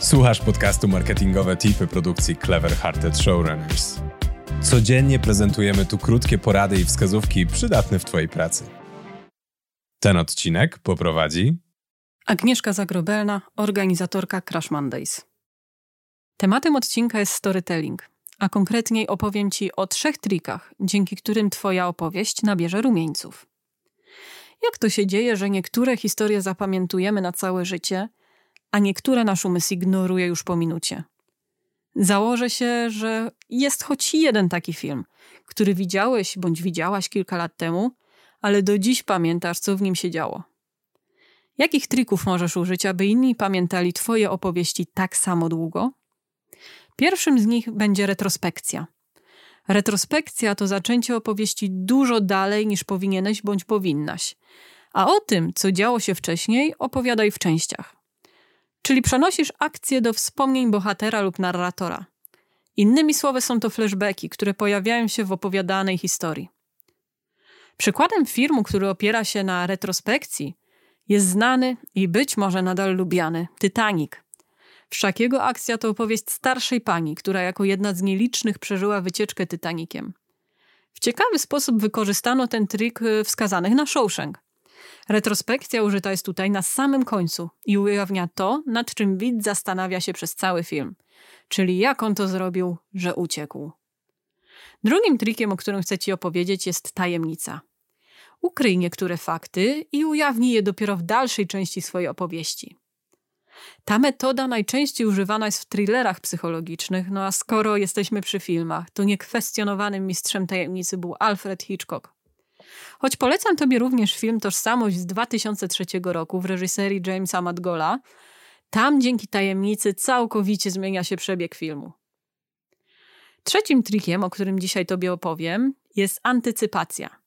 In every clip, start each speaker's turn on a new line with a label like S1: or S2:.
S1: Słuchasz podcastu Marketingowe Tipy produkcji Clever Hearted Showrunners. Codziennie prezentujemy tu krótkie porady i wskazówki przydatne w Twojej pracy. Ten odcinek poprowadzi
S2: Agnieszka Zagrobelna, organizatorka Crash Mondays. Tematem odcinka jest storytelling, a konkretniej opowiem Ci o trzech trikach, dzięki którym Twoja opowieść nabierze rumieńców. Jak to się dzieje, że niektóre historie zapamiętujemy na całe życie, a niektóre nasz umysł ignoruje już po minucie? Założę się, że jest choć jeden taki film, który widziałeś bądź widziałaś kilka lat temu, ale do dziś pamiętasz, co w nim się działo. Jakich trików możesz użyć, aby inni pamiętali Twoje opowieści tak samo długo? Pierwszym z nich będzie retrospekcja. Retrospekcja to zaczęcie opowieści dużo dalej niż powinieneś bądź powinnaś. A o tym, co działo się wcześniej, opowiadaj w częściach. Czyli przenosisz akcję do wspomnień bohatera lub narratora. Innymi słowy, są to flashbacki, które pojawiają się w opowiadanej historii. Przykładem filmu, który opiera się na retrospekcji, jest znany i być może nadal lubiany Titanic. Wszak jego akcja to opowieść starszej pani, która jako jedna z nielicznych przeżyła wycieczkę Titanikiem. W ciekawy sposób wykorzystano ten trik y, wskazanych na Shawshank. Retrospekcja użyta jest tutaj na samym końcu i ujawnia to, nad czym widz zastanawia się przez cały film, czyli jak on to zrobił, że uciekł. Drugim trikiem, o którym chcę Ci opowiedzieć, jest tajemnica. Ukryj niektóre fakty i ujawnij je dopiero w dalszej części swojej opowieści. Ta metoda najczęściej używana jest w thrillerach psychologicznych, no a skoro jesteśmy przy filmach, to niekwestionowanym mistrzem tajemnicy był Alfred Hitchcock. Choć polecam Tobie również film Tożsamość z 2003 roku w reżyserii Jamesa Madgola, tam dzięki tajemnicy całkowicie zmienia się przebieg filmu. Trzecim trikiem, o którym dzisiaj Tobie opowiem, jest antycypacja.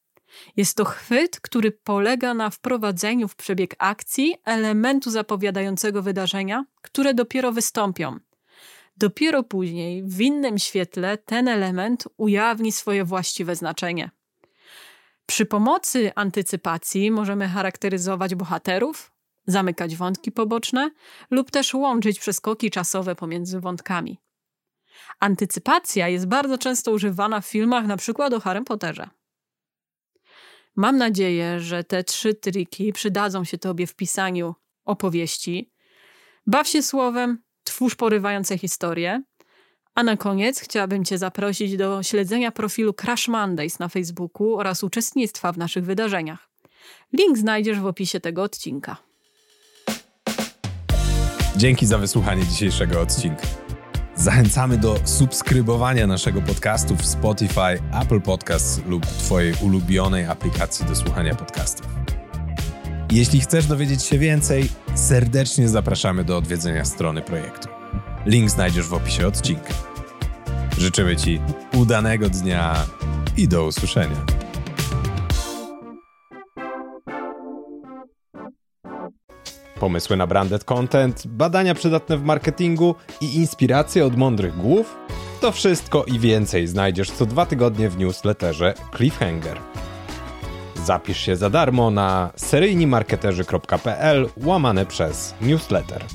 S2: Jest to chwyt, który polega na wprowadzeniu w przebieg akcji elementu zapowiadającego wydarzenia, które dopiero wystąpią. Dopiero później, w innym świetle, ten element ujawni swoje właściwe znaczenie. Przy pomocy antycypacji możemy charakteryzować bohaterów, zamykać wątki poboczne lub też łączyć przeskoki czasowe pomiędzy wątkami. Antycypacja jest bardzo często używana w filmach, na przykład o Harry Potterze. Mam nadzieję, że te trzy triki przydadzą się Tobie w pisaniu opowieści. Baw się słowem, twórz porywające historie. A na koniec chciałabym Cię zaprosić do śledzenia profilu Crash Mondays na Facebooku oraz uczestnictwa w naszych wydarzeniach. Link znajdziesz w opisie tego odcinka.
S1: Dzięki za wysłuchanie dzisiejszego odcinka. Zachęcamy do subskrybowania naszego podcastu w Spotify, Apple Podcasts lub Twojej ulubionej aplikacji do słuchania podcastów. Jeśli chcesz dowiedzieć się więcej, serdecznie zapraszamy do odwiedzenia strony projektu. Link znajdziesz w opisie odcinka. Życzymy Ci udanego dnia i do usłyszenia. Pomysły na branded content, badania przydatne w marketingu i inspiracje od mądrych głów? To wszystko i więcej znajdziesz co dwa tygodnie w newsletterze Cliffhanger. Zapisz się za darmo na seryjnimarketerzy.pl łamane przez newsletter.